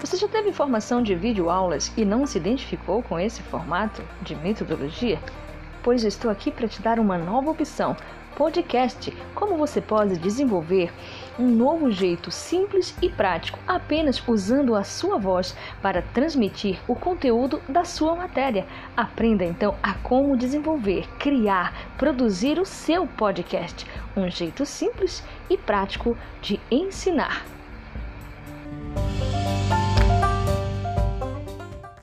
Você já teve formação de videoaulas e não se identificou com esse formato de metodologia? Pois estou aqui para te dar uma nova opção podcast, como você pode desenvolver um novo jeito simples e prático, apenas usando a sua voz para transmitir o conteúdo da sua matéria. Aprenda então a como desenvolver, criar, produzir o seu podcast, um jeito simples e prático de ensinar.